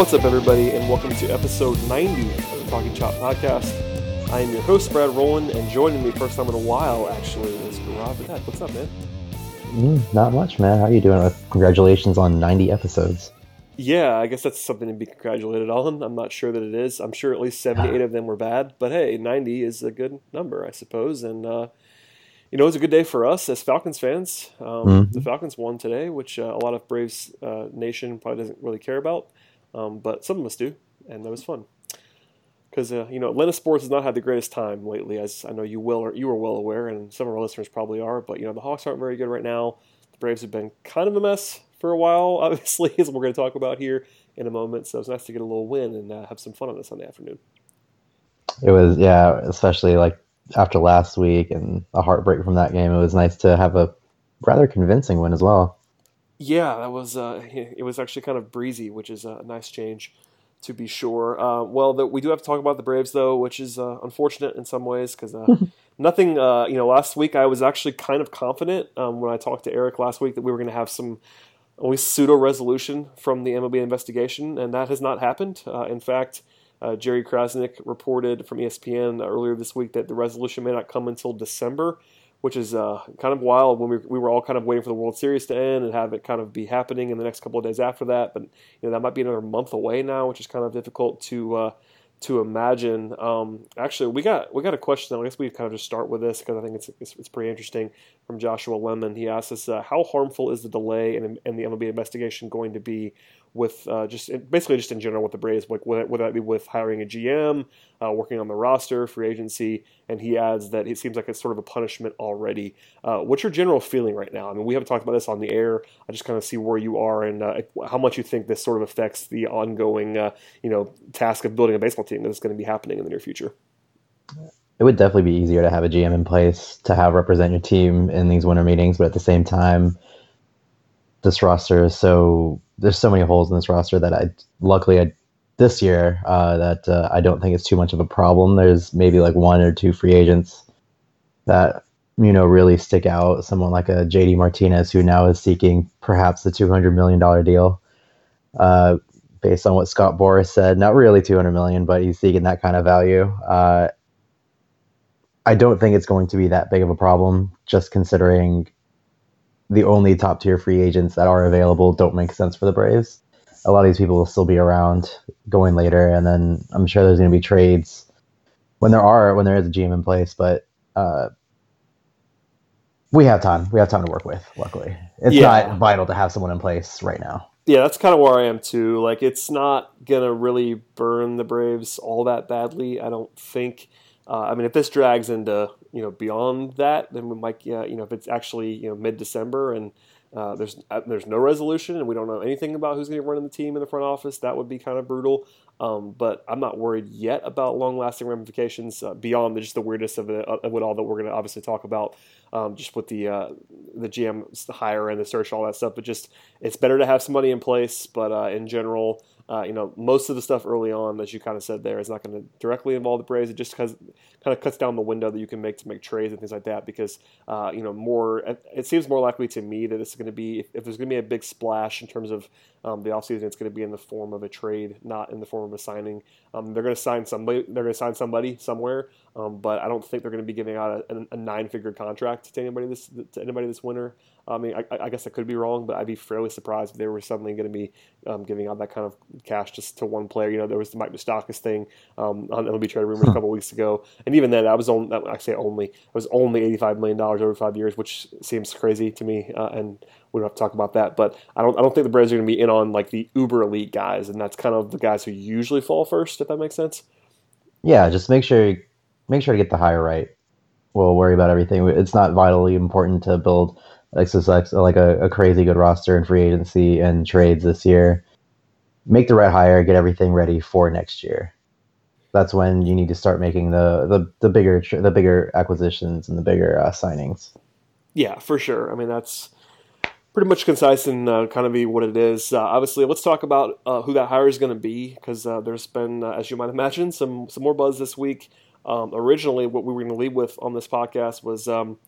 What's up, everybody, and welcome to episode 90 of the Talking Chop podcast. I am your host, Brad Rowland, and joining me first time in a while, actually, is Gaurav Vidette. What's up, man? Mm, not much, man. How are you doing? Congratulations on 90 episodes. Yeah, I guess that's something to be congratulated on. I'm not sure that it is. I'm sure at least 78 of them were bad, but hey, 90 is a good number, I suppose. And, uh, you know, it's a good day for us as Falcons fans. Um, mm-hmm. The Falcons won today, which uh, a lot of Braves uh, Nation probably doesn't really care about um, but some of us do, and that was fun. Because uh, you know, Atlanta sports has not had the greatest time lately, as I know you will you are well aware, and some of our listeners probably are. But you know, the Hawks aren't very good right now. The Braves have been kind of a mess for a while, obviously, as we're going to talk about here in a moment. So it's nice to get a little win and uh, have some fun on this Sunday afternoon. It was, yeah, especially like after last week and a heartbreak from that game. It was nice to have a rather convincing win as well. Yeah, that was uh, it. Was actually kind of breezy, which is a nice change, to be sure. Uh, well, the, we do have to talk about the Braves though, which is uh, unfortunate in some ways because uh, nothing. Uh, you know, last week I was actually kind of confident um, when I talked to Eric last week that we were going to have some least pseudo resolution from the MLB investigation, and that has not happened. Uh, in fact. Jerry Crasnick reported from ESPN earlier this week that the resolution may not come until December, which is uh, kind of wild when we, we were all kind of waiting for the World Series to end and have it kind of be happening in the next couple of days after that. But you know that might be another month away now, which is kind of difficult to uh, to imagine. Um, actually, we got we got a question. I guess we kind of just start with this because I think it's, it's, it's pretty interesting from Joshua Lemon. He asks us, uh, "How harmful is the delay in, in the MLB investigation going to be with uh, just basically just in general with the Braves, like whether, that be with hiring a GM, uh, working on the roster, free agency, and he adds that it seems like it's sort of a punishment already. Uh, what's your general feeling right now? I mean, we haven't talked about this on the air. I just kind of see where you are and uh, how much you think this sort of affects the ongoing, uh, you know, task of building a baseball team that's going to be happening in the near future. It would definitely be easier to have a GM in place to have represent your team in these winter meetings, but at the same time, this roster is so there's so many holes in this roster that I luckily I, this year uh, that uh, I don't think it's too much of a problem. There's maybe like one or two free agents that you know really stick out. Someone like a JD Martinez who now is seeking perhaps the 200 million dollar deal. Uh, based on what Scott Boras said, not really 200 million, but he's seeking that kind of value. Uh, I don't think it's going to be that big of a problem, just considering the only top tier free agents that are available don't make sense for the Braves. A lot of these people will still be around going later, and then I'm sure there's going to be trades when there are when there is a GM in place. But uh, we have time. We have time to work with. Luckily, it's yeah. not vital to have someone in place right now. Yeah, that's kind of where I am too. Like, it's not gonna really burn the Braves all that badly. I don't think. Uh, I mean, if this drags into you know beyond that, then we might you know if it's actually you know mid December and uh, there's uh, there's no resolution and we don't know anything about who's going to be running the team in the front office. That would be kind of brutal. Um, but I'm not worried yet about long-lasting ramifications uh, beyond the, just the weirdness of it, of it all that we're going to obviously talk about, um, just with the uh, the GM hire and the search, all that stuff. But just it's better to have somebody in place. But uh, in general, uh, you know, most of the stuff early on, as you kind of said there, is not going to directly involve the Braves. It just kind of cuts down the window that you can make to make trades and things like that. Because uh, you know, more it seems more likely to me that this is going to be if, if there's going to be a big splash in terms of um, the offseason it's going to be in the form of a trade, not in the form of a signing. Um, they're going to sign somebody. They're going to sign somebody somewhere, um, but I don't think they're going to be giving out a, a, nine-figure contract to anybody this to anybody this winter. I mean, I, I, guess I could be wrong, but I'd be fairly surprised if they were suddenly going to be um, giving out that kind of cash just to one player. You know, there was the Mike Moustakas thing um, on MLB trade rumors a couple weeks ago, and even then, I was on. I say only, it was only eighty-five million dollars over five years, which seems crazy to me. Uh, and we don't have to talk about that, but I don't. I don't think the Braves are going to be in on like the uber elite guys, and that's kind of the guys who usually fall first. If that makes sense. Yeah, just make sure make sure to get the hire right. We'll worry about everything. It's not vitally important to build XSX like a, a crazy good roster in free agency and trades this year. Make the right hire, get everything ready for next year. That's when you need to start making the the, the bigger the bigger acquisitions and the bigger uh, signings. Yeah, for sure. I mean that's pretty much concise and uh, kind of be what it is. Uh, obviously, let's talk about uh, who that hire is going to be because uh, there's been, uh, as you might imagine, some some more buzz this week. Um, originally, what we were going to lead with on this podcast was um,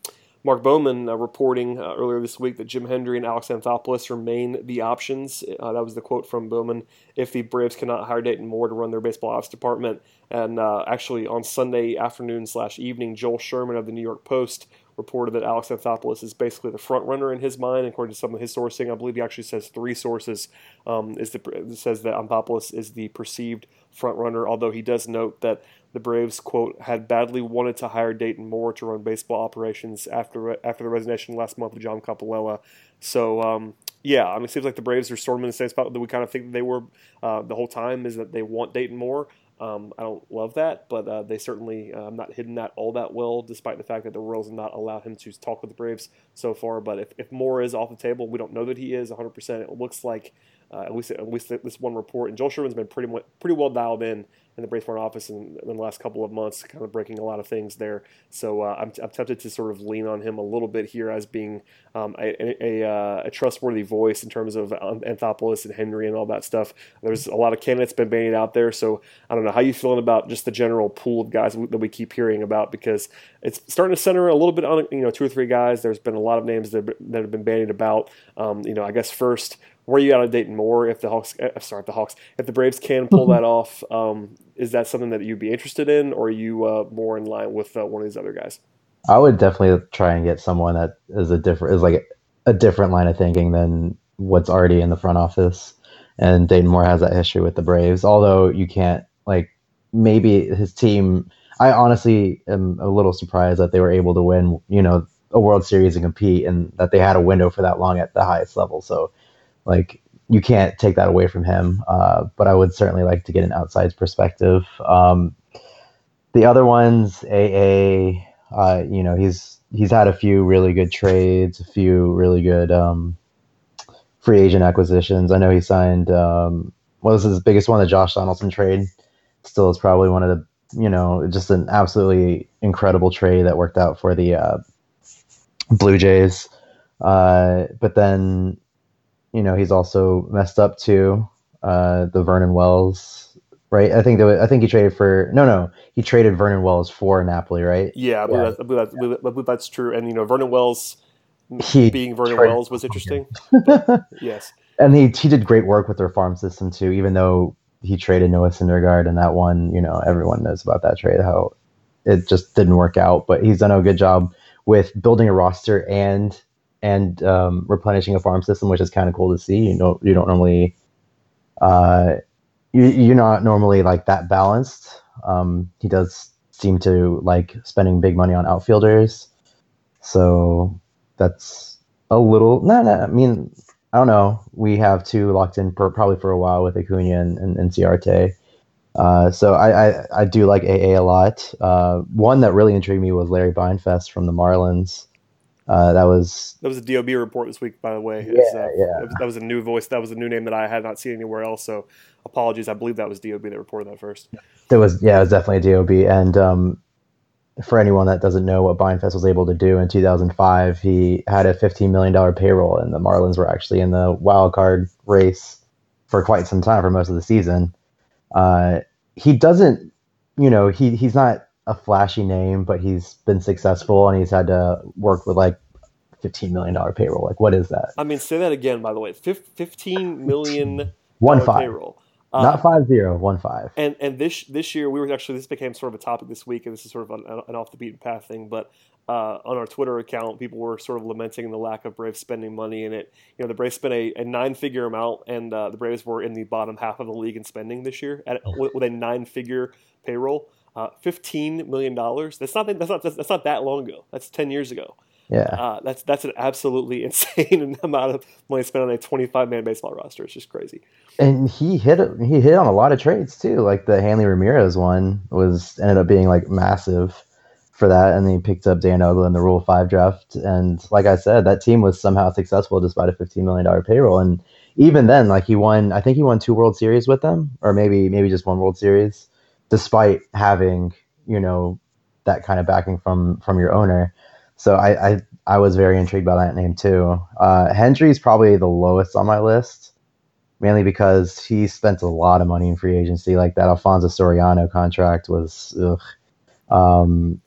Mark Bowman uh, reporting uh, earlier this week that Jim Hendry and Alex Anthopoulos remain the options. Uh, that was the quote from Bowman. If the Braves cannot hire Dayton Moore to run their baseball ops department, and uh, actually on Sunday afternoon slash evening, Joel Sherman of the New York Post reported that Alex Anthopoulos is basically the front runner in his mind, according to some of his sourcing. I believe he actually says three sources. Um, is the says that Anthopoulos is the perceived front runner, although he does note that the Braves, quote, had badly wanted to hire Dayton Moore to run baseball operations after after the resignation last month of John Coppolella. So, um, yeah, I mean, it seems like the Braves are in the same spot that we kind of think they were uh, the whole time is that they want Dayton Moore. Um, I don't love that, but uh, they certainly uh, not hidden that all that well, despite the fact that the Royals have not allowed him to talk with the Braves so far. But if, if Moore is off the table, we don't know that he is 100%. It looks like, uh, at least at least this one report, and Joel Sherman's been pretty pretty well dialed in in the Braves front office in, in, the last couple of months, kind of breaking a lot of things there. So uh, I'm, I'm, tempted to sort of lean on him a little bit here as being um, a, a, uh, a, trustworthy voice in terms of Anthopoulos and Hendry and all that stuff. There's a lot of candidates been bandied out there, so I don't know how you feeling about just the general pool of guys that we keep hearing about because it's starting to center a little bit on you know two or three guys. There's been a lot of names that, that have been bandied about. Um, you know, I guess first where you got to Dayton Moore if the Hawks, uh, sorry, the Hawks, if the Braves can pull that off, um, is that something that you'd be interested in, or are you uh, more in line with uh, one of these other guys? I would definitely try and get someone that is a different, is like a different line of thinking than what's already in the front office. And Dayton Moore has that history with the Braves, although you can't like maybe his team. I honestly am a little surprised that they were able to win, you know, a World Series and compete, and that they had a window for that long at the highest level. So like you can't take that away from him. Uh, but I would certainly like to get an outside perspective. Um, the other ones, AA, uh, you know, he's he's had a few really good trades, a few really good um, free agent acquisitions. I know he signed um, what was his biggest one, the Josh Donaldson trade. Still is probably one of the you know just an absolutely incredible trade that worked out for the uh, Blue Jays. Uh, but then you know, he's also messed up too. Uh, the Vernon Wells, right? I think that I think he traded for no, no, he traded Vernon Wells for Napoli, right? Yeah, I believe, yeah. That, I believe, that, I believe that's true. And you know, Vernon Wells he being Vernon Wells was interesting. yes, and he he did great work with their farm system too. Even though he traded Noah Syndergaard and that one, you know, everyone knows about that trade how it just didn't work out. But he's done a good job with building a roster and and um, replenishing a farm system, which is kind of cool to see. You know, you don't normally, uh, you, you're not normally like that balanced. Um, he does seem to like spending big money on outfielders, so that's a little. No, nah, nah, I mean, I don't know. We have two locked in for probably for a while with Acuna and, and, and Ciarte. Uh, so I, I, I do like AA a lot. Uh, one that really intrigued me was Larry Beinfest from the Marlins. Uh, that was that was a DOB report this week, by the way. Yeah, uh, yeah. That was, that was, a new voice. That was a new name that I had not seen anywhere else. So apologies. I believe that was DOB that reported that first. There was yeah, it was definitely DOB. And um, for anyone that doesn't know what Beinfest was able to do in 2005, he had a 15 million dollar payroll, and the Marlins were actually in the wild card race for quite some time for most of the season. Uh, he doesn't, you know, he he's not a flashy name, but he's been successful and he's had to work with like fifteen million dollar payroll. Like, what is that? I mean, say that again. By the way, Fif- fifteen million One dollar five. payroll. Uh, Not five zero, one five. And and this this year we were actually this became sort of a topic this week, and this is sort of an, an off the beaten path thing. But uh, on our Twitter account, people were sort of lamenting the lack of Braves spending money in it. You know, the Braves spent a, a nine figure amount, and uh, the Braves were in the bottom half of the league in spending this year at, with, with a nine figure payroll. Uh, Fifteen million dollars. That's not that's not that's not that long ago. That's ten years ago. Yeah. Uh, that's that's an absolutely insane amount of money spent on a 25 man baseball roster. It's just crazy. and he hit he hit on a lot of trades too. Like the Hanley Ramirez one was ended up being like massive for that, and then he picked up Dan Uggla in the Rule Five draft. And like I said, that team was somehow successful despite a fifteen million dollar payroll. And even then, like he won, I think he won two World Series with them, or maybe maybe just one World Series, despite having you know that kind of backing from from your owner. So I I, I was very intrigued by that name too. Uh, is probably the lowest on my list mainly because he spent a lot of money in free agency. Like that Alfonso Soriano contract was, ugh. Um,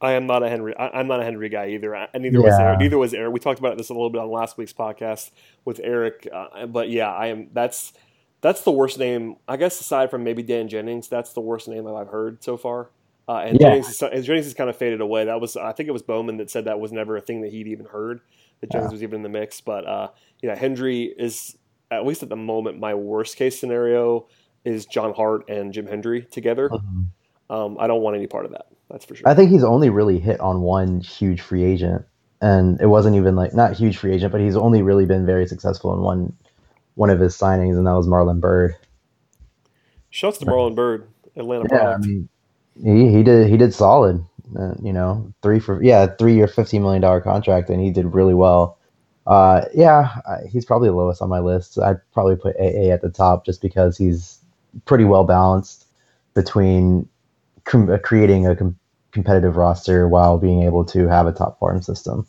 I am not a Hendry. I, am not a Hendry guy either. And neither was Eric. Neither was Eric. We talked about this a little bit on last week's podcast with Eric. Uh, but yeah, I am. That's that's the worst name. I guess aside from maybe Dan Jennings, that's the worst name that I've heard so far. Uh, and Yeah. Jennings, is, and Jennings has kind of faded away. That was, I think it was Bowman that said that was never a thing that he'd even heard that Jennings Yeah. was even in the mix. But uh, yeah, Hendry is at least at the moment my worst case scenario is John Hart and Jim Hendry together. Um, I don't want any part of that. That's for sure. I think he's only really hit on one huge free agent, and it wasn't even like not huge free agent, but he's only really been very successful in one one of his signings, and that was Marlon Byrd. Shouts to Marlon Byrd, Atlanta Yeah, I mean, he he did he did solid. Uh, you know, three for yeah, three year, fifteen million dollar contract, and he did really well. Uh, yeah, I, he's probably the lowest on my list. I'd probably put AA at the top just because he's pretty well balanced between com- creating a com- competitive roster while being able to have a top farm system.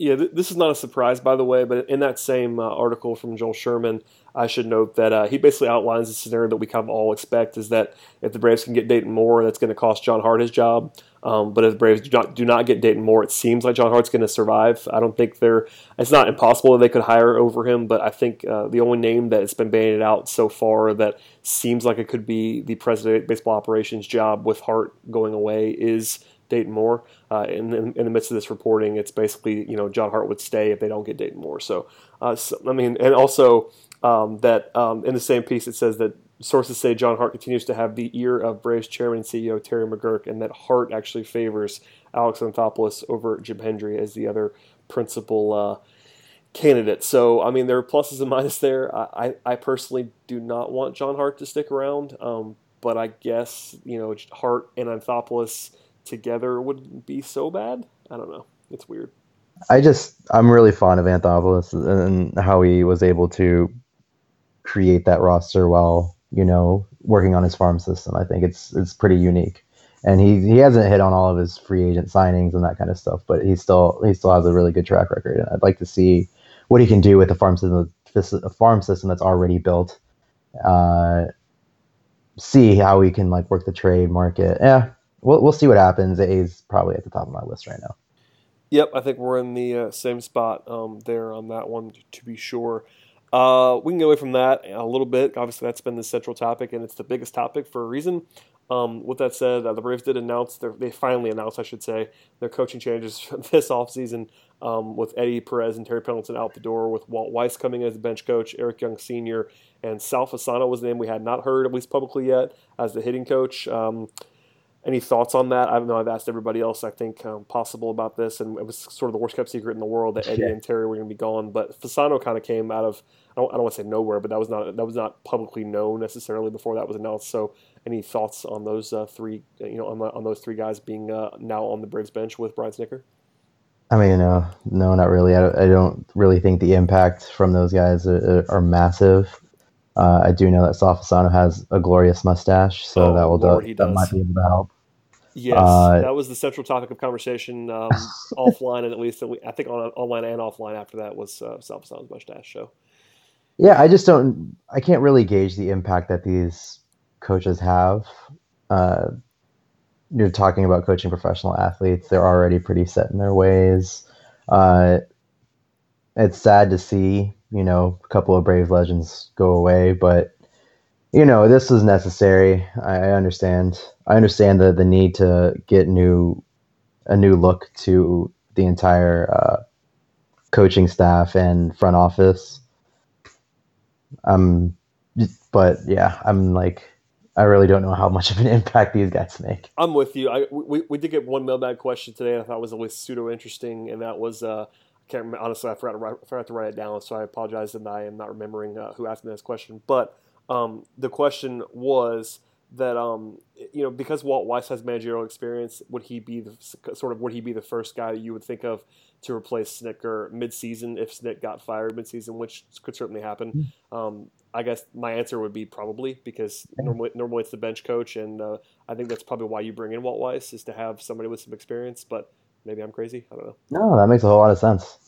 Yeah, th- this is not a surprise, by the way, but in that same uh, article from Joel Sherman, I should note that uh, he basically outlines the scenario that we kind of all expect is that if the Braves can get Dayton Moore, that's going to cost John Hart his job. Um, but if the Braves do not, do not get Dayton Moore, it seems like John Hart's going to survive. I don't think they're. It's not impossible that they could hire over him, but I think uh, the only name that has been banded out so far that seems like it could be the president baseball operations job with Hart going away is Dayton Moore. Uh, in, in, in the midst of this reporting, it's basically you know John Hart would stay if they don't get Dayton Moore. So, uh, so I mean, and also um, that um, in the same piece it says that sources say John Hart continues to have the ear of Braves chairman and CEO Terry McGuirk, and that Hart actually favors Alex Anthopoulos over Jim Hendry as the other principal. Uh, candidate. So, I mean, there are pluses and minuses there. I, I, personally do not want John Hart to stick around, um, but I guess, you know, Hart and Anthopoulos together wouldn't be so bad. I don't know. It's weird. I just I'm really fond of Anthopoulos and how he was able to create that roster while you know working on his farm system. I think it's it's pretty unique, and he he hasn't hit on all of his free agent signings and that kind of stuff, but he still he still has a really good track record. And I'd like to see what he can do with the farm system a farm system that's already built. Uh, see how he can like work the trade market. Yeah, we'll we'll see what happens. A's probably at the top of my list right now. Yep, I think we're in the uh, same spot um, there on that one, to be sure. Uh, we can get away from that a little bit. Obviously, that's been the central topic, and it's the biggest topic for a reason. Um, with that said, uh, the Braves did announce, their, they finally announced, I should say, their coaching changes this offseason um, with Eddie Perez and Terry Pendleton out the door, with Walt Weiss coming as the bench coach, Eric Young Sr., and Sal Fasano was the name we had not heard, at least publicly yet, as the hitting coach. Um, any thoughts on that? I know I've asked everybody else, I think, um, possible about this, and it was sort of the worst kept secret in the world that Eddie Yeah. and Terry were going to be gone. But Fasano kind of came out of I don't, I don't want to say nowhere, but that was not that was not publicly known necessarily before that was announced. So, any thoughts on those uh, three? You know, on, the, on those three guys being uh, now on the Braves bench with Brian Snitker? I mean, no, no, not really. I don't, I don't really think the impact from those guys are, are massive. Uh, I do know that Sal Fasano has a glorious mustache, so Oh, that will Lord, he that does. might be able to help. Yes, Uh, that was the central topic of conversation um, offline, and at least I think on online and offline after that was uh, mustache. So. Yeah, I just don't. I can't really gauge the impact that these coaches have. Uh, you're talking about coaching professional athletes; they're already pretty set in their ways. Uh, it's sad to see, you know, a couple of Brave legends go away, but you know, this is necessary. I, understand. I understand the the need to get new a new look to the entire uh, coaching staff and front office. Um, but yeah, I'm like, I really don't know how much of an impact these guys make. I'm with you. I we, we did get one mailbag question today. And I thought was at least pseudo interesting, and that was uh, can't remember, honestly. I forgot to write, I forgot to write it down, so I apologize that I am not remembering uh, who asked me this question. But um, the question was that um, you know because Walt Weiss has managerial experience, would he be the sort of would he be the first guy that you would think of to replace Snitker midseason if Snit got fired midseason, which could certainly happen. Hmm. Um, I guess my answer would be probably because normally normally it's the bench coach, and uh, I think that's probably why you bring in Walt Weiss is to have somebody with some experience. But maybe I'm crazy. I don't know. No, that makes a whole lot of sense.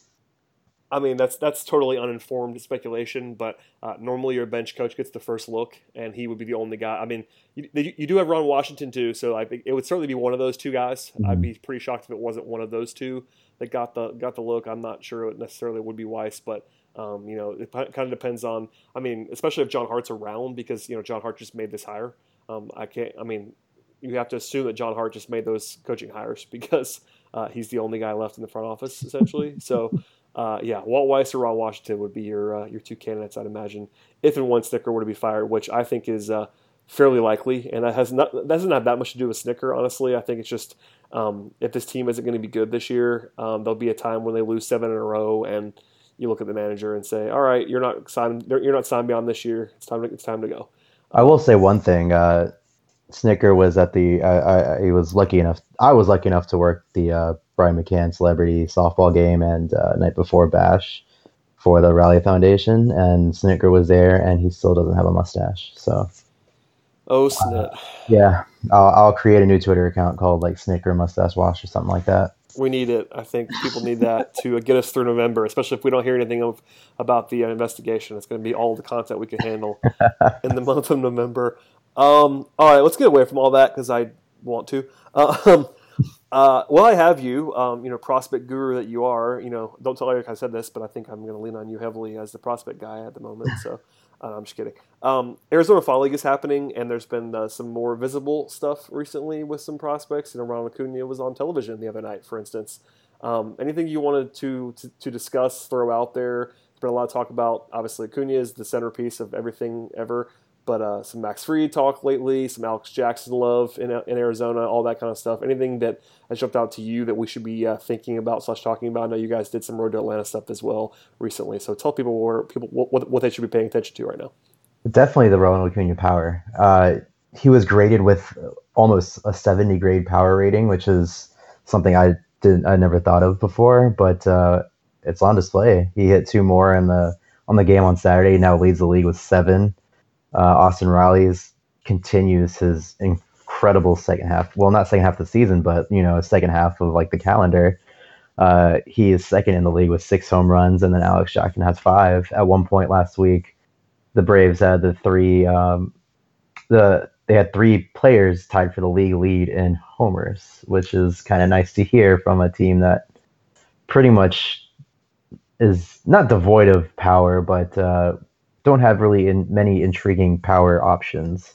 I mean, that's that's totally uninformed speculation, but uh, normally your bench coach gets the first look, and he would be the only guy. I mean, you, you do have Ron Washington too, so I think it would certainly be one of those two guys. Mm-hmm. I'd be pretty shocked if it wasn't one of those two that got the got the look. I'm not sure it necessarily would be Weiss, but um, you know, it kind of depends on. I mean, especially if John Hart's around, because you know John Hart just made this hire. Um, I can't. I mean, you have to assume that John Hart just made those coaching hires because uh, he's the only guy left in the front office essentially. so uh, yeah, Walt Weiss or Ron Washington would be your uh, your two candidates, I'd imagine, if and when Snitker were to be fired, which I think is uh, fairly likely, and that has not that doesn't have that much to do with Snitker, Honestly, I think it's just um, if this team isn't going to be good this year, um, there'll be a time when they lose seven in a row, and you look at the manager and say, "All right, you're not signed. You're not signed beyond this year. It's time. To, it's time to go." I will say one thing. Uh, Snitker was at the. I, I, was lucky enough. I was lucky enough to work the uh, Brian McCann celebrity softball game and uh, night before bash for the Rally Foundation, and Snitker was there, and he still doesn't have a mustache. So, oh snap! Uh, yeah, I'll, I'll create a new Twitter account called like Snitker Mustache Wash or something like that. We need it. I think people need that to get us through November, especially if we don't hear anything of, about the uh, investigation. It's going to be all the content we can handle in the month of November. Um, all right, let's get away from all that because I want to. Um, uh, well, I have you, um, you know, prospect guru that you are. You know, don't tell Eric I said this, but I think I'm going to lean on you heavily as the prospect guy at the moment. So uh, I'm just kidding. Um, Arizona Fall League is happening, and there's been uh, some more visible stuff recently with some prospects. You know, Ronald Acuna was on television the other night, for instance. Um, anything you wanted to, to, to discuss, throw out there? There's been a lot of talk about. Obviously, Acuna is the centerpiece of everything ever but uh, some Max Fried talk lately, some Alex Jackson love in, in Arizona, all that kind of stuff. Anything that has jumped out to you that we should be uh, thinking about slash talking about? I know you guys did some Road to Atlanta stuff as well recently, so tell people where people what, what they should be paying attention to right now. Definitely the Ronald Acuna power. Uh, he was graded with almost a 70 grade power rating, which is something I didn't I never thought of before, but uh, it's on display. He hit two more in the on the game on Saturday. Now leads the league with seven uh, Austin Riley's continues his incredible second half. Well, not second half of the season, but you know, second half of like the calendar. Uh, he is second in the league with six home runs, and then Alex Jackson has five. At one point last week, the Braves had the three. Um, the they had three players tied for the league lead in homers, which is kind of nice to hear from a team that pretty much is not devoid of power, but uh, don't have really in, many intriguing power options.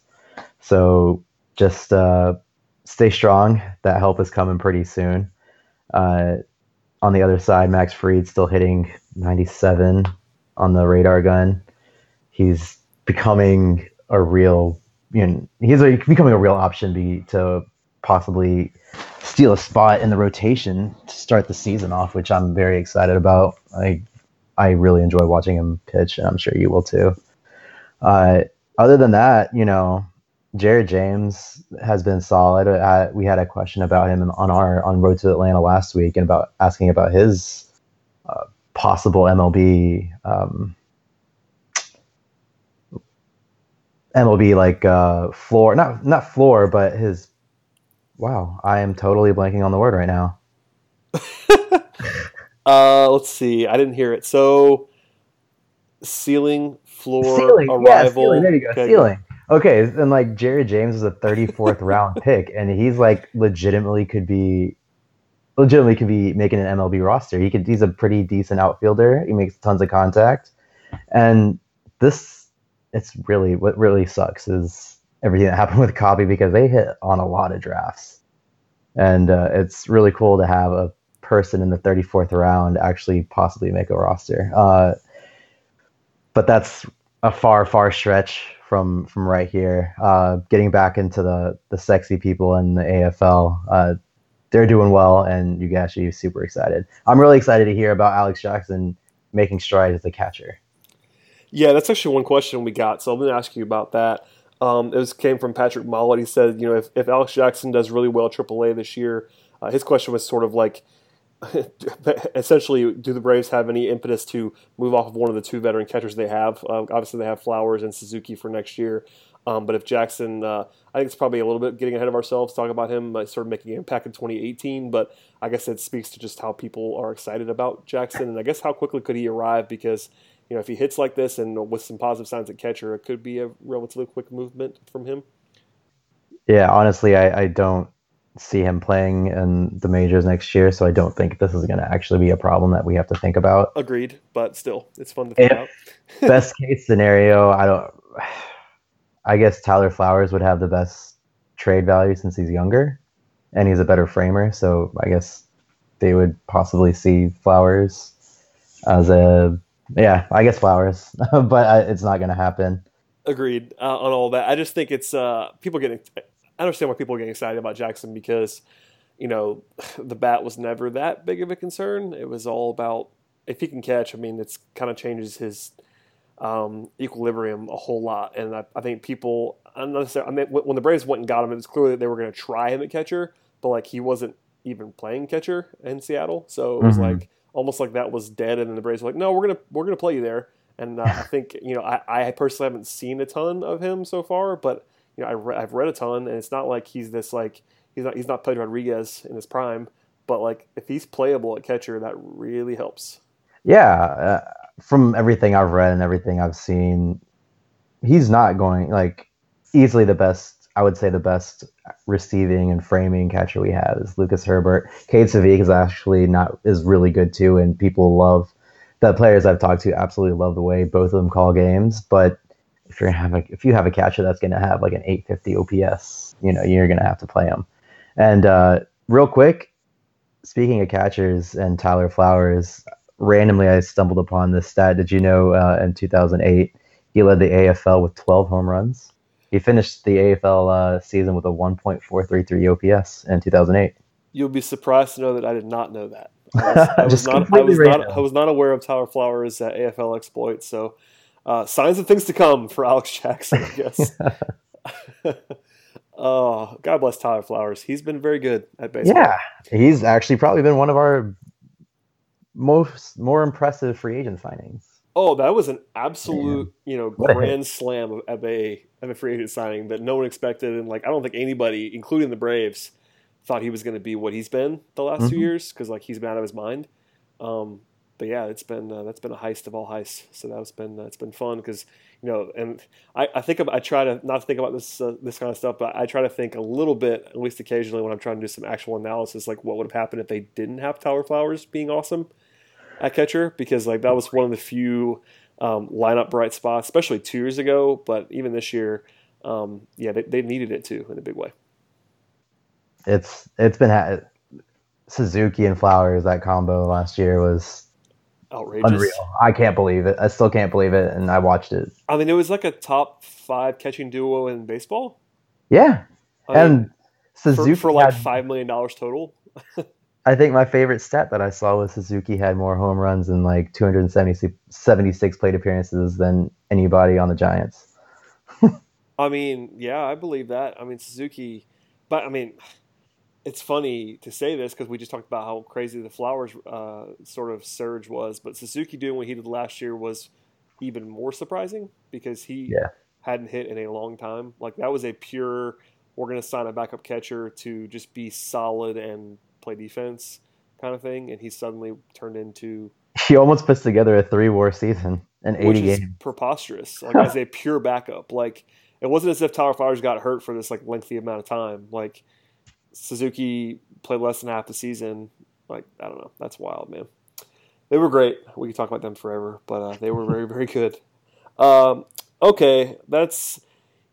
So just uh, stay strong. That help is coming pretty soon. Uh, on the other side, Max Fried still hitting 97 on the radar gun. He's becoming a real, you know, he's a, becoming a real option be, to possibly steal a spot in the rotation to start the season off, which I'm very excited about. I I really enjoy watching him pitch, and I'm sure you will too. Uh, other than that, you know, Jared James has been solid. Uh, we had a question about him on our on Road to Atlanta last week, and about asking about his uh, possible MLB um, MLB like uh, floor, not not floor, but his. Wow, I am totally blanking on the word right now. Uh, let's see. I didn't hear it. So, ceiling, floor, ceiling. arrival. Yeah, ceiling. There you go. Okay. Ceiling. Okay, and like Jared James is a 34th round pick, and he's like legitimately could be legitimately could be making an MLB roster. He could. He's a pretty decent outfielder. He makes tons of contact, and this it's really what really sucks is everything that happened with Coppy because they hit on a lot of drafts, and uh, it's really cool to have a person in the 34th round actually possibly make a roster. Uh, but that's a far, far stretch from from right here. Uh, getting back into the the sexy people in the AFL, uh, they're doing well, and you guys be super excited. I'm really excited to hear about Alex Jackson making strides as a catcher. Yeah, that's actually one question we got, so I'm going to ask you about that. Um, it was came from Patrick Mollett. He said, you know, if, if Alex Jackson does really well AAA this year, uh, his question was sort of like, essentially, do the Braves have any impetus to move off of one of the two veteran catchers they have? Uh, obviously, they have Flowers and Suzuki for next year. Um, but if Jackson, uh, I think it's probably a little bit getting ahead of ourselves talking about him uh, sort of making an impact in 2018. But I guess it speaks to just how people are excited about Jackson, and I guess how quickly could he arrive? Because you know, if he hits like this and with some positive signs at catcher, it could be a relatively quick movement from him. Yeah, honestly, I, I don't see him playing in the majors next year, so I don't think this is going to actually be a problem that we have to think about. Agreed, but still, it's fun to think if, about. best case scenario, I don't. I guess Tyler Flowers would have the best trade value since he's younger, and he's a better framer. So I guess they would possibly see Flowers as a yeah, I guess Flowers, but I, it's not going to happen. Agreed uh, on all that. I just think it's uh, people getting. I understand why people are getting excited about Jackson because, you know, the bat was never that big of a concern. It was all about if he can catch. I mean, it's kind of changes his um, equilibrium a whole lot, and I, I think people. I mean, when the Braves went and got him, it was clear that they were going to try him at catcher, but like he wasn't even playing catcher in Seattle, so it was mm-hmm. like almost like that was dead, and then the Braves were like, no, we're gonna we're gonna play you there. And uh, I think you know I, I personally haven't seen a ton of him so far, but you know I re- I've read a ton, and it's not like he's this like he's not he's not Pedro Rodriguez in his prime, but like if he's playable at catcher, that really helps. Yeah, uh, from everything I've read and everything I've seen, he's not going like easily the best I would say the best receiving and framing catcher we have is Lucas Herbert. Kade Scivicque is actually not is really good too, and people love the players I've talked to absolutely love the way both of them call games. But if you're gonna have a if you have a catcher that's gonna have like an 850 OPS, you know you're gonna have to play him. And uh, real quick, speaking of catchers and Tyler Flowers, randomly I stumbled upon this stat. Did you know uh, in 2008 he led the AFL with 12 home runs? He finished the AFL uh, season with a 1.433 OPS in 2008. You'll be surprised to know that I did not know that. I was, I was not, I was not, I was not aware of Tyler Flowers' uh, AFL exploits. So, uh, signs of things to come for Alex Jackson, I guess. oh, God bless Tyler Flowers. He's been very good at baseball. Yeah, he's actually probably been one of our most more impressive free agent signings. Oh, that was an absolute, you know, grand slam of a of a free agent signing that no one expected, and like I don't think anybody, including the Braves, thought he was going to be what he's been the last mm-hmm. two years because like he's been out of his mind. Um, but yeah, it's been uh, that's been a heist of all heists. So that's been uh, it's been fun because you know, and I, I think I try to not think about this uh, this kind of stuff, but I try to think a little bit, at least occasionally, when I'm trying to do some actual analysis, like what would have happened if they didn't have Tyler Flowers being awesome at catcher because like that was one of the few um, lineup bright spots, especially two years ago. But even this year, um, yeah, they, they, needed it too in a big way. It's it's been ha- Suzuki and Flowers that combo last year was outrageous. Unreal. I can't believe it. I still can't believe it, and I watched it. I mean, it was like a top five catching duo in baseball. Yeah, I mean, and Suzuki for, for like had, five million dollars total. I think my favorite stat that I saw was Suzuki had more home runs and like 276 plate appearances than anybody on the Giants. I mean, yeah, I believe that. I mean, Suzuki, but I mean, it's funny to say this because we just talked about how crazy the Flowers uh, sort of surge was, but Suzuki doing what he did last year was even more surprising because he yeah. hadn't hit in a long time. Like that was a pure. We're going to sign a backup catcher to just be solid and play defense kind of thing, and he suddenly turned into. He almost puts together a three WAR season in 80 games. preposterous. Like as a pure backup. Like it wasn't as if Tyler Flowers got hurt for this like lengthy amount of time. Like Suzuki played less than half the season Like I don't know. That's wild, man. They were great. We could talk about them forever, but uh, they were very very good. Um, okay, that's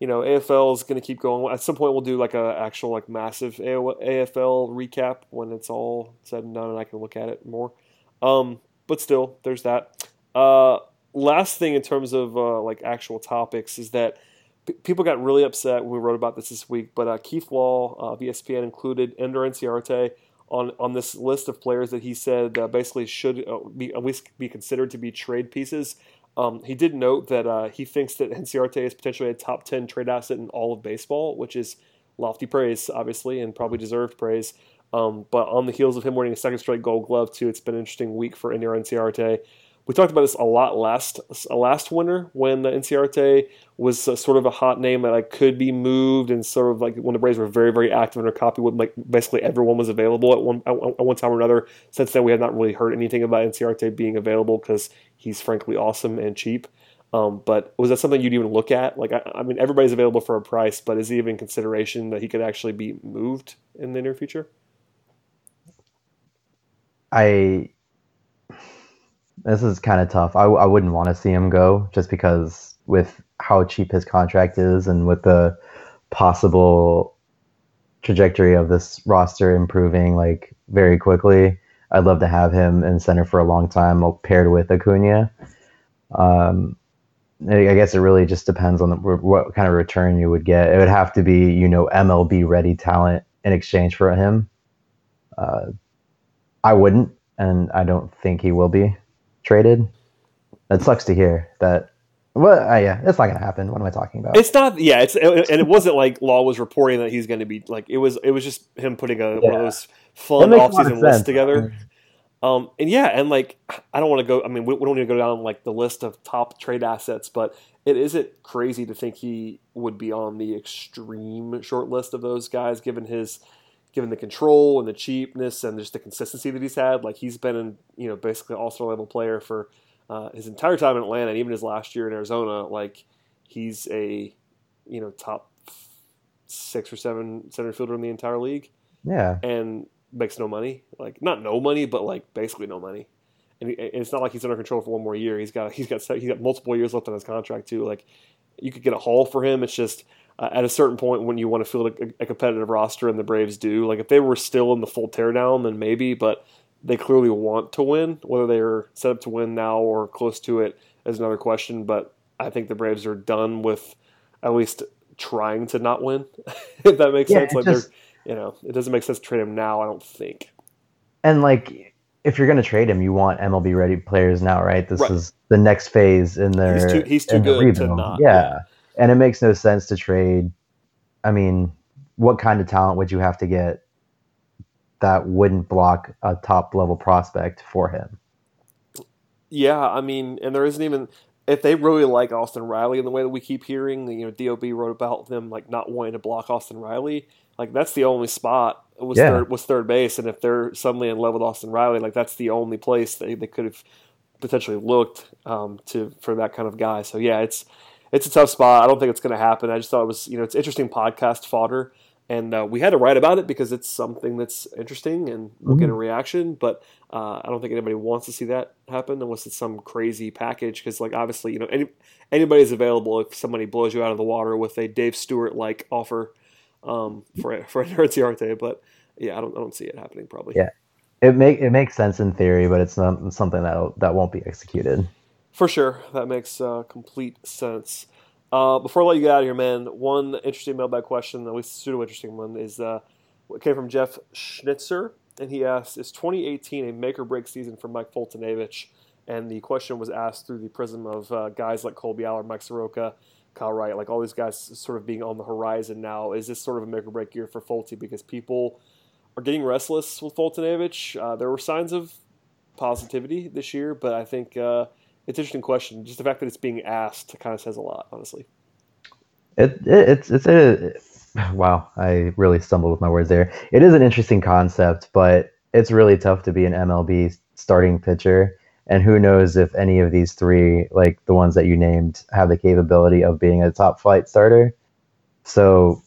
you know AFL is going to keep going. At some point, we'll do like a actual like massive AFL recap when it's all said and done, and I can look at it more. Um, but still, there's that. Uh, last thing in terms of uh, like actual topics is that people got really upset when we wrote about this this week. But uh, Keith Law of ESPN included Ender Inciarte on on this list of players that he said uh, basically should uh, be at least be considered to be trade pieces. Um, he did note that uh, he thinks that Inciarte is potentially a top ten trade asset in all of baseball, which is lofty praise, obviously, and probably deserved praise. Um, but on the heels of him winning a second straight Gold Glove, too, it's been an interesting week for Ender Inciarte we talked about this a lot last last winter when the Inciarte was sort of a hot name that like could be moved and sort of like when the Braves were very very active in their copy with like basically everyone was available at one at one time or another. Since then, we have not really heard anything about Inciarte being available because he's frankly awesome and cheap. Um, but was that something you'd even look at? Like, I, I, mean, everybody's available for a price, but is he even consideration that he could actually be moved in the near future? I this is kind of tough. I, I wouldn't want to see him go just because with how cheap his contract is and with the possible trajectory of this roster improving like very quickly. I'd love to have him in center for a long time paired with Acuna. Um, I guess it really just depends on the, what kind of return you would get. It would have to be, you know, MLB ready talent in exchange for him. Uh, I wouldn't, and I don't think he will be traded. That sucks to hear that. Well, uh, yeah, it's not gonna happen. What am I talking about? It's not. Yeah, it's and it wasn't like Law was reporting that he's going to be like it was. It was just him putting a, yeah. one of those fun offseason lists together. Um, and yeah, and like I don't want to go. I mean, we, we don't need to go down like the list of top trade assets, but it isn't crazy to think he would be on the extreme short list of those guys, given his given the control and the cheapness and just the consistency that he's had. Like he's been in, you know, basically all star level player for uh, his entire time in Atlanta and even his last year in Arizona. Like he's a, you know, top six or seven center fielder in the entire league. Yeah. And makes no money. Like not no money, but like basically no money. And, it's not like he's under control for one more year. He's got he's got he's got multiple years left on his contract too. Like you could get a haul for him. It's just uh, at a certain point when you want to field a, a, competitive roster, and the Braves do. Like if they were still in the full teardown, then maybe, but they clearly want to win. Whether they're set up to win now or close to it is another question. But I think the Braves are done with at least trying to not win. if that makes yeah, sense, like just, they're, you know, it doesn't make sense to trade him now. I don't think. And like, if you're going to trade him, you want MLB ready players now, right? This right. is the next phase in their. He's too, he's too good to not. yeah. yeah and it makes no sense to trade. I mean, what kind of talent would you have to get that wouldn't block a top level prospect for him? Yeah, I mean, and there isn't even if they really like Austin Riley in the way that we keep hearing, you know, DOB wrote about them like not wanting to block Austin Riley. Like that's the only spot was yeah. third was third base, and if they're suddenly in love with Austin Riley, like that's the only place they, they could have potentially looked um, to for that kind of guy. So yeah, it's it's a tough spot. I don't think it's going to happen. I just thought it was, you know, it's interesting podcast fodder. And uh, we had to write about it because it's something that's interesting and we'll mm-hmm. get a mm-hmm. reaction. But uh, I don't think anybody wants to see that happen unless it's some crazy package. Because, like, obviously, you know, any, anybody's available if somebody blows you out of the water with a Dave Stewart like offer um, for a for Inciarte. But yeah, I don't I don't see it happening probably. Yeah, it make it makes sense in theory, but it's not something that that won't be executed. For sure, that makes uh, complete sense. Uh, before I let you get out of here, man, one interesting mailbag question, at least a pseudo interesting one, is uh, came from Jeff Schnitzer, and he asked, "Is 2018 a make or break season for Mike Foltynewicz?" And the question was asked through the prism of uh, guys like Kolby Allard, Mike Soroka, Kyle Wright, like all these guys sort of being on the horizon now. Is this sort of a make or break year for Folty because people are getting restless with Foltynewicz? Uh, there were signs of positivity this year, but I think uh, it's an interesting question. Just the fact that it's being asked kind of says a lot, honestly. It, it it's it's a wow. I really stumbled with my words there. It is an interesting concept, but it's really tough to be an MLB starting pitcher. And who knows if any of these three, like the ones that you named, have the capability of being a top flight starter. So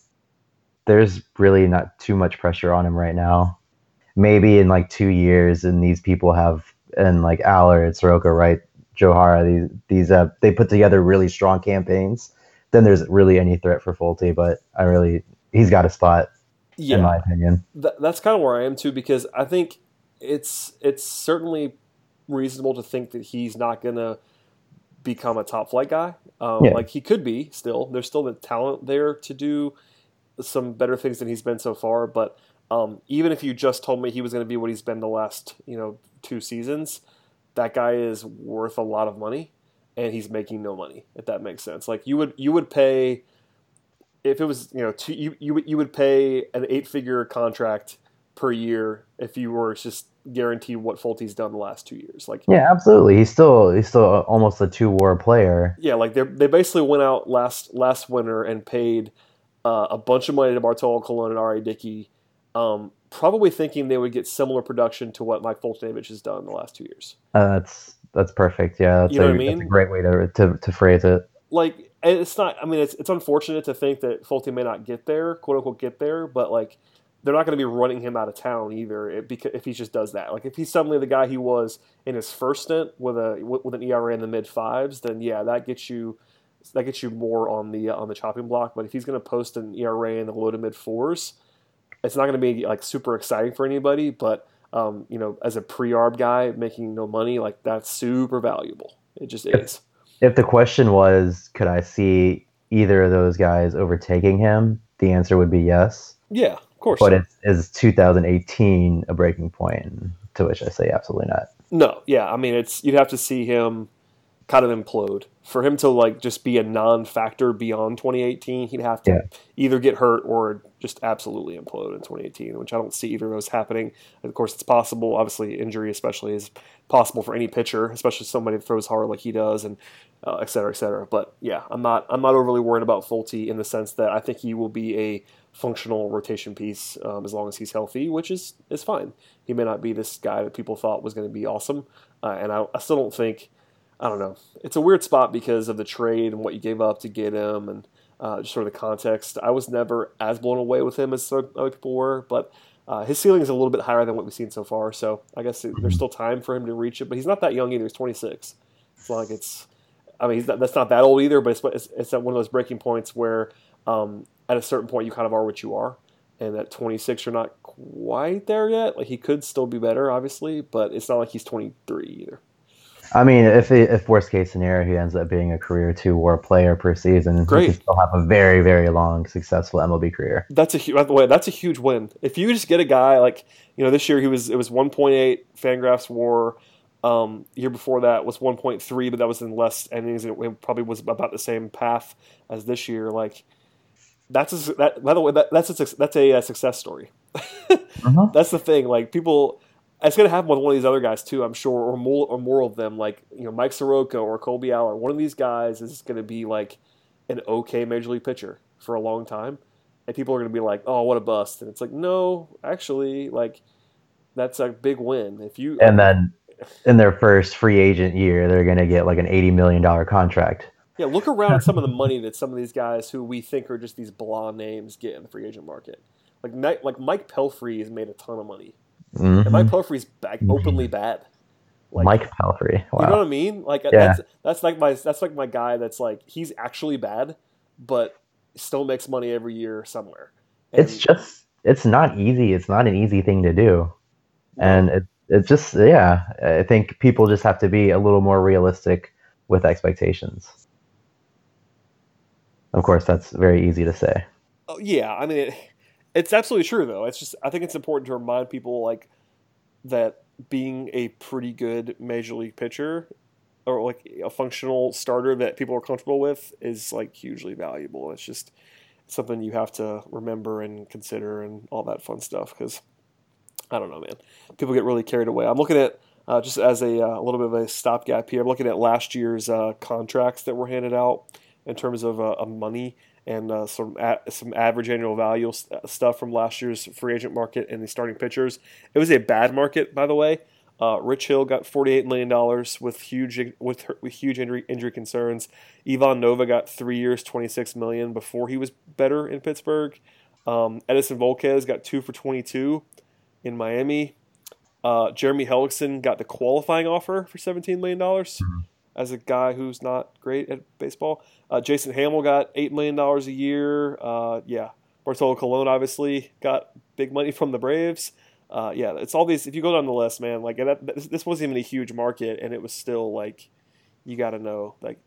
there's really not too much pressure on him right now. maybe in like two years, and these people have and like Allard, Soroka, Wright, Johara, these these uh, they put together really strong campaigns. Then there's really any threat for Folty, but I really he's got a spot yeah. in my opinion. Th- that's kind of where I am too, because I think it's it's certainly reasonable to think that he's not gonna become a top flight guy. Um, yeah. Like he could be still. There's still the talent there to do some better things than he's been so far. But um, even if you just told me he was going to be what he's been the last you know two seasons, that guy is worth a lot of money, and he's making no money. If that makes sense. Like you would you would pay if it was you know two, you you you would pay an eight figure contract per year if you were just guaranteed what Folty's done the last two years. Like yeah, absolutely. He's still he's still almost a two WAR player. Yeah, like they they basically went out last last winter and paid uh, a bunch of money to Bartolo Colon and R.A. Dickey, um, probably thinking they would get similar production to what Mike Foltynewicz has done in the last two years. Uh, that's that's perfect. Yeah, that's, you know a, I mean? that's a great way to, to to phrase it. Like it's not. I mean, it's it's unfortunate to think that Folty may not get there, quote unquote, get there, but like they're not going to be running him out of town either if he just does that. Like if he's suddenly the guy he was in his first stint with a with an ERA in the mid fives, then yeah, that gets you that gets you more on the on the chopping block. But if he's going to post an ERA in the low to mid fours, it's not going to be like super exciting for anybody. But um, you know, as a pre-arb guy making no money, like that's super valuable. It just is. If the question was, could I see either of those guys overtaking him? The answer would be yes. Yeah, of course. But it's, is 2018 a breaking point? To which I say absolutely not. No, yeah. I mean, it's you'd have to see him kind of implode for him to like just be a non-factor beyond 2018. He'd have to yeah. either get hurt or just absolutely implode in 2018, which I don't see either of those happening. Of course, it's possible. Obviously, injury especially is possible for any pitcher, especially somebody that throws hard like he does, and uh, et cetera, et cetera. But yeah, I'm not I'm not overly worried about Folty in the sense that I think he will be a functional rotation piece um, as long as he's healthy, which is is fine. He may not be this guy that people thought was going to be awesome, uh, and I, I, still don't think. I don't know. It's a weird spot because of the trade and what you gave up to get him, and uh, just sort of the context. I was never as blown away with him as other people were, but uh, his ceiling is a little bit higher than what we've seen so far. So I guess there's still time for him to reach it, but he's not that young either. He's 26. It's like it's. I mean, not, that's not that old either, but it's, it's, it's at one of those breaking points where um, at a certain point you kind of are what you are, and at 26 you're not quite there yet. Like he could still be better, obviously, but it's not like he's 23 either. I mean, if if worst case scenario he ends up being a career two WAR player per season, Great. he still have a very very long successful MLB career. That's a by the way, that's a huge win. If you just get a guy like you know this year he was it was 1.8 Fangraphs WAR. Um, year before that was 1.3, but that was in less innings. It probably was about the same path as this year. Like that's a, that. By the way, that, that's a that's a, a success story. uh-huh. That's the thing. Like people, it's gonna happen with one of these other guys too. I'm sure, or more or more of them. Like you know, Mike Soroka or Kolby Allard. One of these guys is gonna be like an okay major league pitcher for a long time, and people are gonna be like, "Oh, what a bust!" And it's like, no, actually, like that's a big win. If you and then in their first free agent year, they're gonna get like an eighty million dollar contract. Yeah, look around at some of the money that some of these guys who we think are just these blah names get in the free agent market. Like like Mike Pelfrey has made a ton of money, mm-hmm. and Mike Pelfrey's back, openly bad. Like, Mike Pelfrey, wow. you know what I mean? Like yeah. that's that's like my that's like my guy. That's like he's actually bad, but still makes money every year somewhere. And it's just it's not easy. It's not an easy thing to do, and it it's just yeah. I think people just have to be a little more realistic with expectations. Of course, that's very easy to say. Oh, yeah, I mean, it, it's absolutely true though. It's just I think it's important to remind people like that being a pretty good major league pitcher or like a functional starter that people are comfortable with is like hugely valuable. It's just something you have to remember and consider and all that fun stuff because I don't know, man. People get really carried away. I'm looking at uh, just as a, uh, little bit of a stopgap here. I'm looking at last year's uh, contracts that were handed out in terms of, uh, of money and uh, some a- some average annual value st- stuff from last year's free agent market and the starting pitchers. It was a bad market, by the way. Uh, Rich Hill got forty-eight million dollars with huge with, with huge injury, injury concerns. Ivan Nova got three years, twenty-six million before he was better in Pittsburgh. Um, Edinson Volquez got two for twenty-two in Miami. Uh, Jeremy Hellickson got the qualifying offer for $17 million mm-hmm. As a guy who's not great at baseball. Uh, Jason Hammel got $8 million a year. Uh, yeah. Bartolo Colon obviously got big money from the Braves. Uh, yeah, it's all these. If you go down the list, man, like that, this wasn't even a huge market, and it was still like you got to know like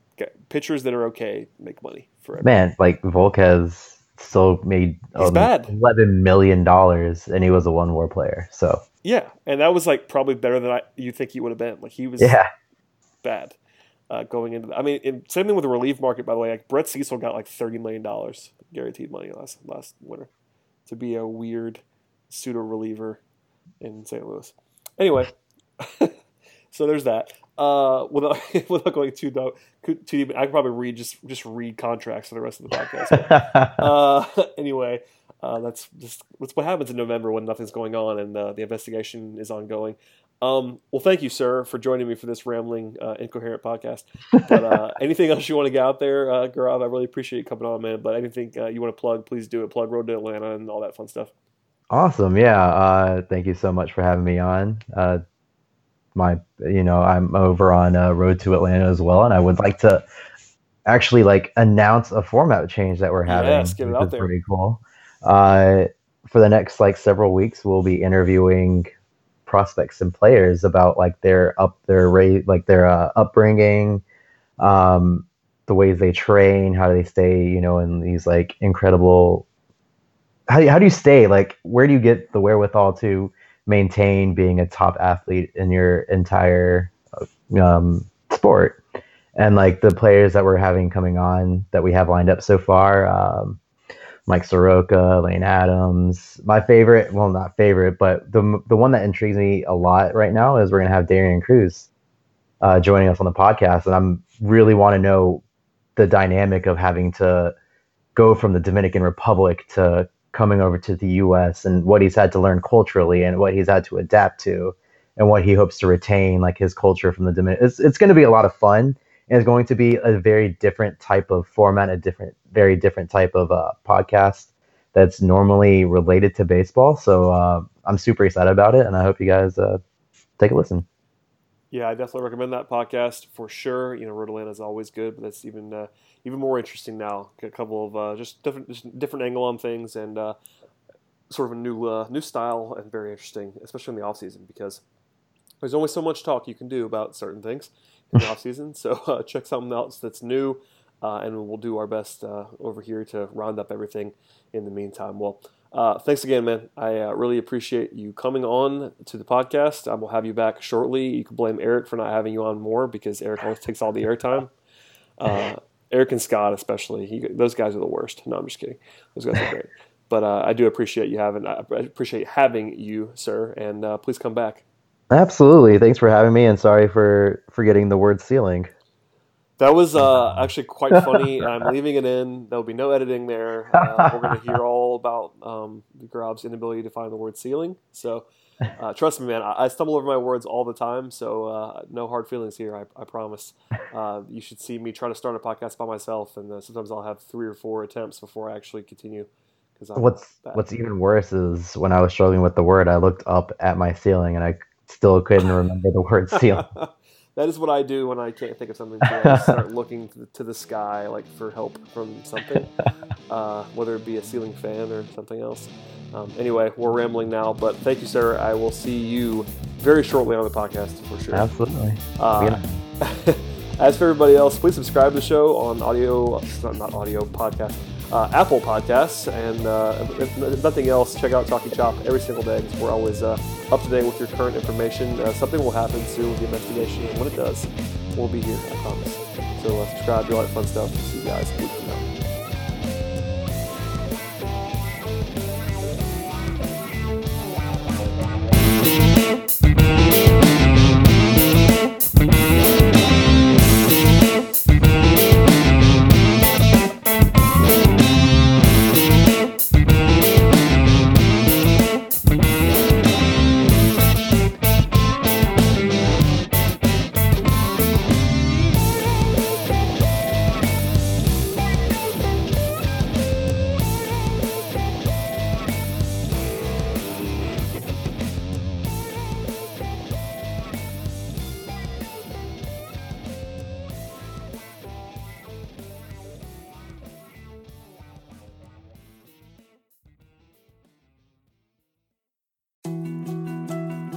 pitchers that are okay make money for Man, like Volquez still made um, eleven million dollars, and he was a one WAR player. So yeah, and that was like probably better than I you think he would have been. Like he was yeah bad uh, going into. The, I mean, same thing with the relief market. By the way, like Brett Cecil got like thirty million dollars guaranteed money last last winter to be a weird pseudo reliever in St. Louis. Anyway, so there's that. Uh, without without going too too deep, I could probably read just just read contracts for the rest of the podcast. uh, anyway, uh, that's just that's what happens in November when nothing's going on and uh, the investigation is ongoing. Um, well, thank you, sir, for joining me for this rambling, uh, incoherent podcast. But uh, anything else you want to get out there, uh, Gaurav, I really appreciate you coming on, man. But anything uh, you want to plug, please do it. Plug Road to Atlanta and all that fun stuff. Awesome. Yeah. Uh, thank you so much for having me on. Uh, my, you know, I'm over on uh, Road to Atlanta as well, and I would like to actually like announce a format change that we're having. Yes, get it out there. Pretty cool. Uh, for the next like several weeks, we'll be interviewing prospects and players about like their up their rate, like their uh, upbringing, um, the ways they train, how do they stay, you know, in these like incredible. How, how do you stay? Like, where do you get the wherewithal to maintain being a top athlete in your entire um, sport. And like the players that we're having coming on that we have lined up so far, um, Mike Soroka, Lane Adams. My favorite, well, not favorite, but the the one that intrigues me a lot right now is we're gonna have Derian Cruz uh, joining us on the podcast, and I'm really want to know the dynamic of having to go from the Dominican Republic to coming over to the US and what he's had to learn culturally and what he's had to adapt to and what he hopes to retain like his culture from the Dominican. It's, it's going to be a lot of fun it's going to be a very different type of format, a different, very different type of uh, podcast that's normally related to baseball. So uh, I'm super excited about it and I hope you guys uh, take a listen. Yeah, I definitely recommend that podcast for sure. You know, Atlanta is always good, but that's even uh, even more interesting now. Get a couple of uh, just different just different angle on things and uh, sort of a new uh, new style and very interesting, especially in the off season because there's only so much talk you can do about certain things in the off season. So uh, check something else that's new, uh, and we'll do our best uh, over here to round up everything in the meantime. Well. Uh, thanks again, man. I uh, really appreciate you coming on to the podcast. I will have you back shortly. You can blame Eric for not having you on more because Eric always takes all the airtime. Uh, Eric and Scott, especially, he, those guys are the worst. No, I'm just kidding. Those guys are great. But uh, I do appreciate you having. I appreciate having you, sir, and uh, please come back. Absolutely. Thanks for having me, and sorry for forgetting the word ceiling. That was uh, actually quite funny. I'm leaving it in. There'll be no editing there. Uh, we're going to hear all about um, Gaurav's inability to find the word ceiling. So uh, trust me, man, I, I, stumble over my words all the time, so uh, no hard feelings here. I, I promise. Uh, you should see me try to start a podcast by myself, and uh, sometimes I'll have three or four attempts before I actually continue. What's bad. what's even worse is when I was struggling with the word, I looked up at my ceiling and I still couldn't remember the word ceiling. that is what I do when I can't think of something. I start looking to the, to the, sky, like for help from something, uh, whether it be a ceiling fan or something else. Um, anyway, we're rambling now, but thank you, sir. I will see you very shortly on the podcast for sure. Absolutely. Uh, as for everybody else, please subscribe to the show on audio, not, not audio podcast, uh, Apple Podcasts, and uh, if nothing else, check out Talking Chop every single day because we're always uh, up to date with your current information. Uh, something will happen soon with the investigation, and when it does, we'll be here. I promise. So uh, subscribe, do all that fun stuff. See you guys